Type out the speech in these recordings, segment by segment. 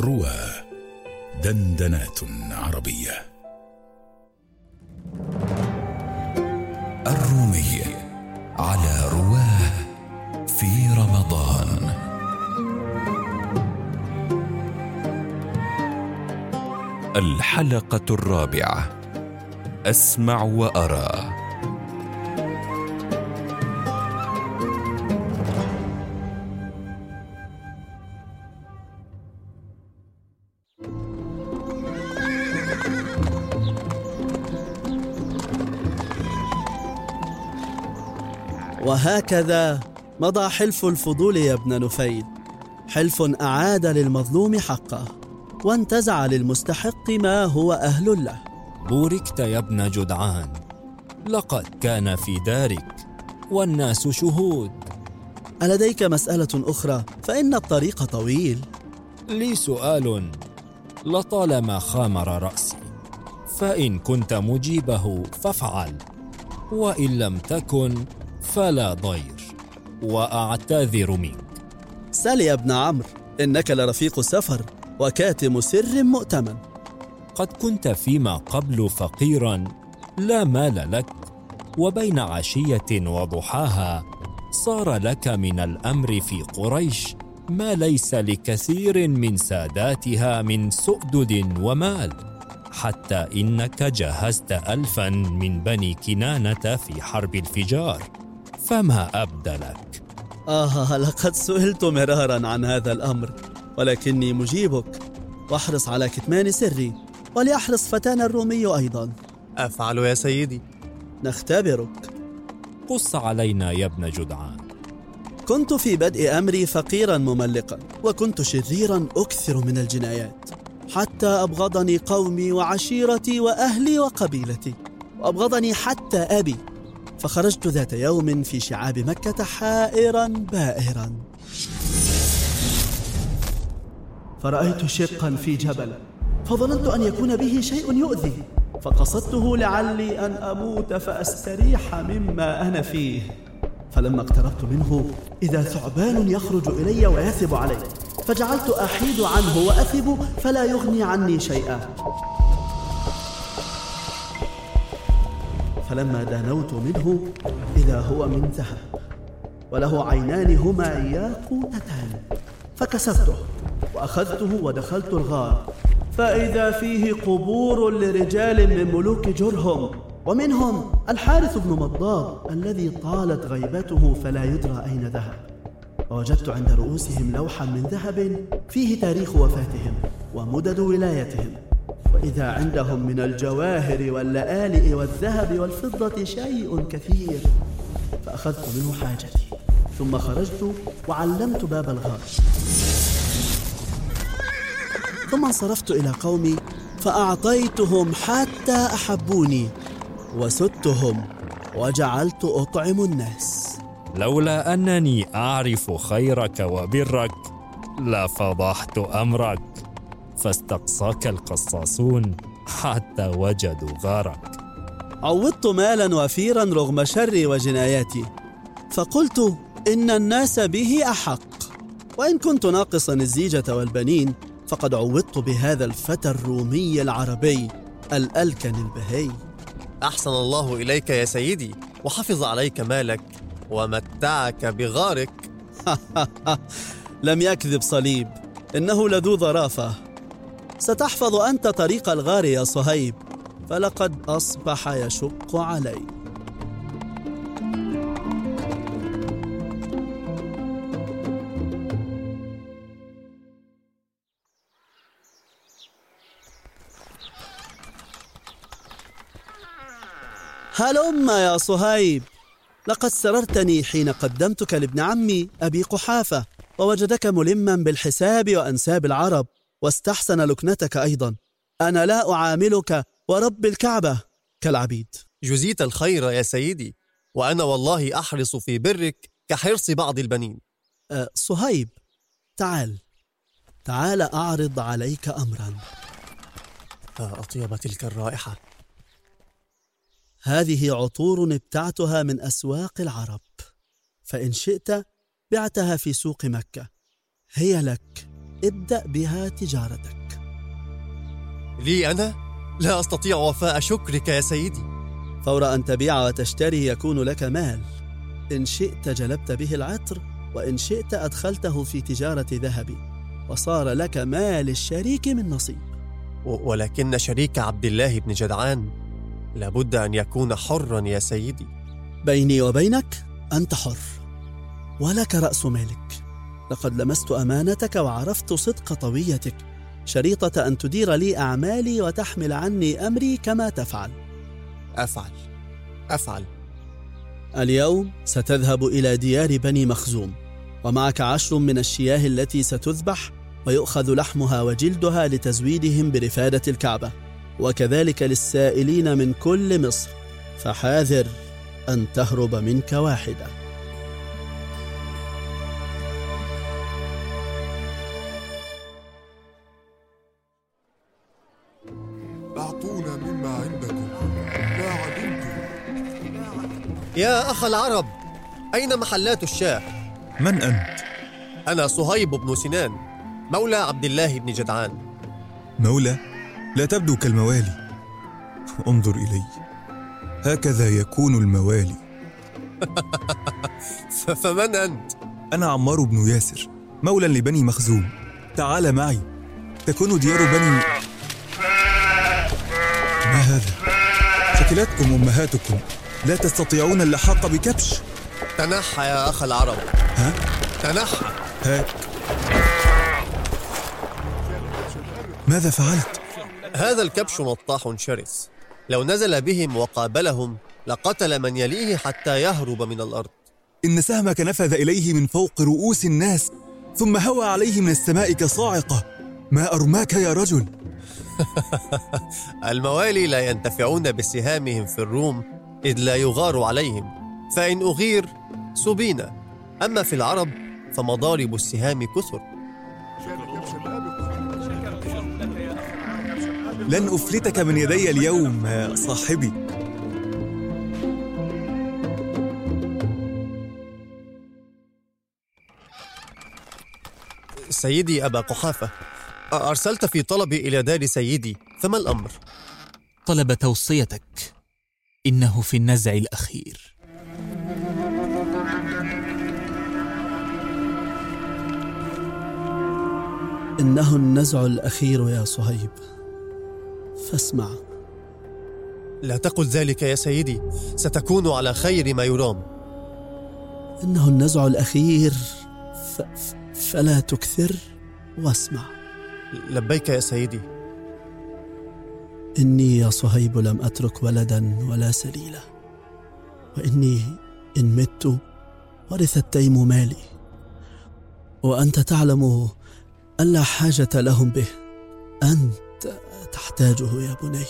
روى دندنات عربية. الرومي على رواه في رمضان. الحلقة الرابعة. أسمع وأرى. وهكذا مضى حلف الفضول يا ابن نفيل. حلف أعاد للمظلوم حقه وانتزع للمستحق ما هو أهل له. بوركت يا ابن جدعان. لقد كان في دارك والناس شهود. ألديك مسألة أخرى؟ فإن الطريق طويل. لي سؤال. لطالما خامر رأسي فإن كنت مجيبه فافعل وإن لم تكن فلا ضير وأعتذر منك. سل يا ابن عمرو إنك لرفيق سفر وكاتم سر مؤتمن. قد كنت فيما قبل فقيرا لا مال لك وبين عشية وضحاها صار لك من الأمر في قريش ما ليس لكثير من ساداتها من سؤدد ومال حتى إنك جهزت ألفا من بني كنانة في حرب الفجار. فما أبدلك. آه لقد سئلت مرارا عن هذا الأمر ولكني مجيبك. وأحرص على كتمان سري وليحرص فتانا الرومي أيضا. أفعل يا سيدي. نختبرك. قص علينا يا ابن جدعان. كنت في بدء أمري فقيرا مملقا وكنت شريرا أكثر من الجنايات حتى أبغضني قومي وعشيرتي وأهلي وقبيلتي. وأبغضني حتى أبي. فخرجت ذات يوم في شعاب مكة حائرا بائرا. فرأيت شقا في جبل فظننت أن يكون به شيء يؤذي فقصدته لعلي أن أموت فأستريح مما أنا فيه. فلما اقتربت منه إذا ثعبان يخرج إلي ويثب علي فجعلت أحيد عنه وأثب فلا يغني عني شيئا. فلما دانوت منه إذا هو من ذهب وله عينان هما ياقوتتان فكسرته وأخذته ودخلت الغار. فإذا فيه قبور لرجال من ملوك جرهم ومنهم الحارث بن مضاد الذي طالت غيبته فلا يدرى أين ذهب. ووجدت عند رؤوسهم لوحا من ذهب فيه تاريخ وفاتهم ومدد ولايتهم. وإذا عندهم من الجواهر واللآلئ والذهب والفضة شيء كثير فأخذت منه حاجتي. ثم خرجت وعلمت باب الغار. ثم انصرفت إلى قومي فأعطيتهم حتى أحبوني وسدتهم وجعلت أطعم الناس. لولا أنني أعرف خيرك وبرك لفضحت أمرك. فاستقصاك القصاصون حتى وجدوا غارك. عوضت مالا وفيرا رغم شري وجناياتي فقلت إن الناس به أحق. وإن كنت ناقصا الزيجة والبنين فقد عوضت بهذا الفتى الرومي العربي الألكن البهي. أحسن الله إليك يا سيدي وحفظ عليك مالك ومتعك بغارك. لم يكذب صليب إنه لذو ظرافة. ستحفظ أنت طريق الغار يا صهيب فلقد أصبح يشق علي هلم يا صهيب؟ لقد سررتني حين قدمتك لابن عمي أبي قحافة ووجدك ملما بالحساب وأنساب العرب. واستحسن لكنتك أيضا. أنا لا أعاملك ورب الكعبة. كالعبيد. جزيت الخير يا سيدي وأنا والله أحرص في برك كحرص بعض البنين. أه صهيب تعال. تعال أعرض عليك أمرا. أطيب تلك الرائحة. هذه عطور ابتعتها من أسواق العرب. فإن شئت بعتها في سوق مكة. هي لك. ابدأ بها تجارتك. لي أنا؟ لا أستطيع وفاء شكرك يا سيدي. فور أن تبيع وتشتري يكون لك مال. إن شئت جلبت به العطر وإن شئت أدخلته في تجارة ذهب وصار لك مال الشريك من نصيب. ولكن شريك عبد الله بن جدعان لابد أن يكون حرا يا سيدي. بيني وبينك أنت حر ولك رأس مالك. لقد لمست أمانتك وعرفت صدق طويتك. شريطة أن تدير لي أعمالي وتحمل عني أمري كما تفعل. أفعل. أفعل. اليوم ستذهب إلى ديار بني مخزوم ومعك عشر من الشياه التي ستذبح ويؤخذ لحمها وجلدها لتزويدهم برفادة الكعبة وكذلك للسائلين من كل مصر. فحاذر أن تهرب منك واحدة. أعطونا مما عندكم ما علمتم يا أخ العرب أين محلات الشاه؟ من أنت؟ أنا صهيب بن سنان مولى عبد الله بن جدعان مولى؟ لا تبدو كالموالي انظر إلي هكذا يكون الموالي فمن أنت؟ أنا عمار بن ياسر مولى لبني مخزوم تعال معي تكون ديار بني ما هذا؟ شكلتكم أمهاتكم. لا تستطيعون اللحاق بكبش. تنحى يا أخ العرب. ها؟ تنحى. هاك ماذا فعلت؟ هذا الكبش نطاح شرس. لو نزل بهم وقابلهم لقتل من يليه حتى يهرب من الأرض. إن سهمك نفذ إليه من فوق رؤوس الناس ثم هوى عليه من السماء كصاعقة. ما أرماك يا رجل؟ الموالي لا ينتفعون بسهامهم في الروم إذ لا يغار عليهم. فإن أغير سبينا. أما في العرب فمضارب السهام كثر. لن أفلتك من يدي اليوم يا صاحبي. سيدي أبا قحافة. أرسلت في طلبي إلى دار سيدي فما الأمر؟ طلب توصيتك. إنه في النزع الأخير. إنه النزع الأخير يا صهيب. فاسمع. لا تقل ذلك يا سيدي ستكون على خير ما يرام. إنه النزع الأخير ف... ف... فلا تكثر واسمع. لبيك يا سيدي. إني يا صهيب لم أترك ولدا ولا سليلة وإني إن مت ورث التيم مالي. وأنت تعلم أن لا حاجة لهم به. أنت تحتاجه يا بني.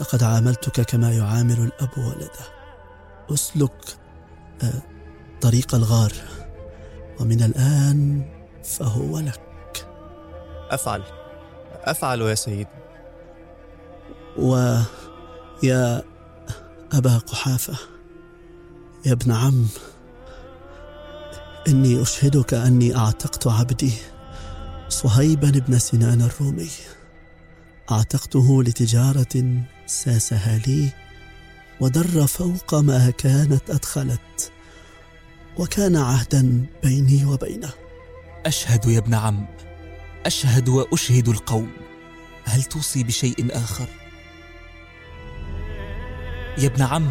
لقد عاملتك كما يعامل الأب ولده أسلك آه، طريق الغار. ومن الآن فهو لك. أفعل. أفعل يا سيدي. ويا أبا قحافة يا ابن عم إني أشهدك أني أعتقت عبدي صهيبا بن سنان الرومي. أعتقته لتجارة ساسها لي ودر فوق ما كانت أدخلت وكان عهدا بيني وبينه. أشهد يا ابن عم أشهد وأشهد القوم. هل توصي بشيء آخر؟ يا ابن عم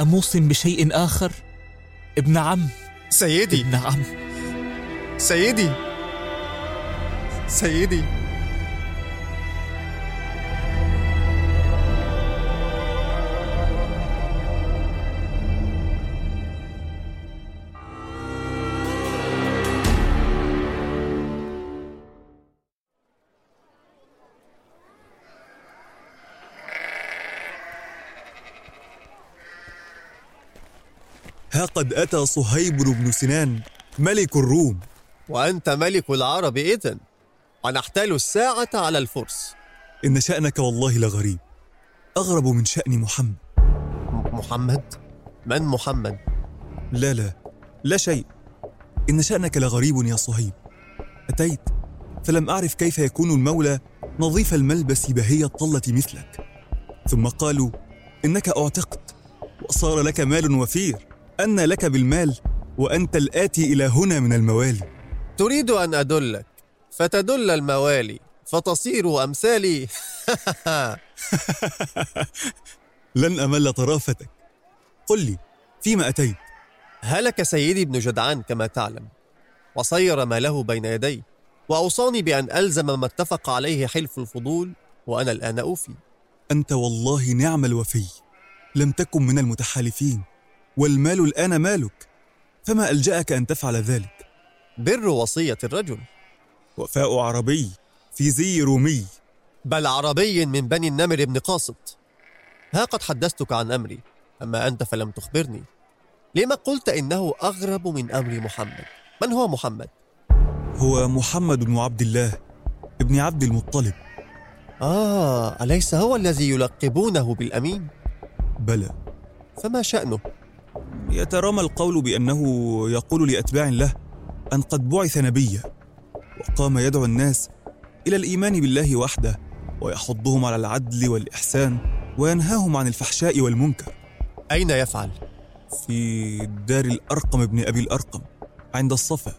اموص بشيء آخر؟ ابن عم سيدي. ابن عم. سيدي. سيدي. ها قد أتى صهيب بن سنان ملك الروم. وأنت ملك العرب إذن. ونحتال الساعة على الفرس. إن شأنك والله لغريب. أغرب من شأن محمد. محمد؟ من محمد؟ لا لا لا شيء. إن شأنك لغريب يا صهيب. أتيت؟ فلم أعرف كيف يكون المولى نظيف الملبس بهي الطلة مثلك. ثم قالوا إنك أعتقت وصار لك مال وفير. أن لك بالمال وأنت الآتي إلى هنا من الموالي تريد أن أدلك فتدل الموالي فتصير أمثالي. لن أمل طرافتك. قل لي فيما أتيت؟ هلك سيدي ابن جدعان كما تعلم وصير ماله بين يدي وأوصاني بأن ألزم ما اتفق عليه حلف الفضول وأنا الآن أوفي. أنت والله نعم الوفي. لم تكن من المتحالفين. والمال الآن مالك فما ألجأك أن تفعل ذلك؟ بر وصية الرجل. وفاء عربي في زي رومي. بل عربي من بني النمر بن قاسط. ها قد حدثتك عن أمري أما أنت فلم تخبرني. لما قلت إنه أغرب من أمر محمد؟ من هو محمد؟ هو محمد بن عبد الله ابن عبد المطلب. آه أليس هو الذي يلقبونه بالأمين؟ بلى. فما شأنه؟ يترامى القول بأنه يقول لأتباع له أن قد بعث نبيا وقام يدعو الناس إلى الإيمان بالله وحده ويحضهم على العدل والإحسان وينهاهم عن الفحشاء والمنكر أين يفعل؟ في دار الأرقم بن أبي الأرقم عند الصفا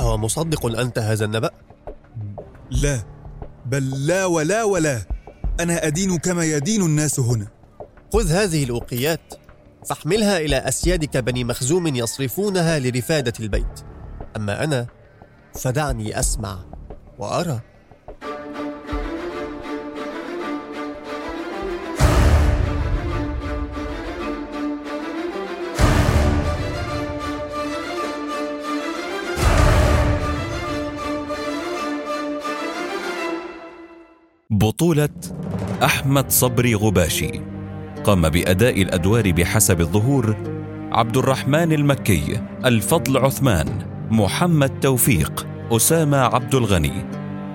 أو مصدق أنت هذا النبأ؟ لا بل لا ولا ولا أنا أدين كما يدين الناس هنا خذ هذه الأوقيات فاحملها إلى أسيادك بني مخزوم يصرفونها لرفادة البيت. أما أنا فدعني أسمع وأرى. بطولة أحمد صبري غباشي. قام بأداء الأدوار بحسب الظهور عبد الرحمن المكي الفضل عثمان محمد توفيق أسامة عبد الغني.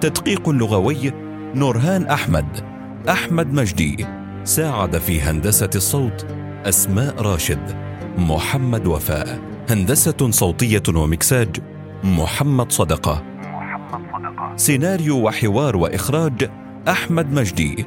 تدقيق لغوي نورهان أحمد أحمد مجدي. ساعد في هندسة الصوت أسماء راشد محمد وفاء. هندسة صوتية ومكساج محمد صدقة. سيناريو وحوار وإخراج أحمد مجدي.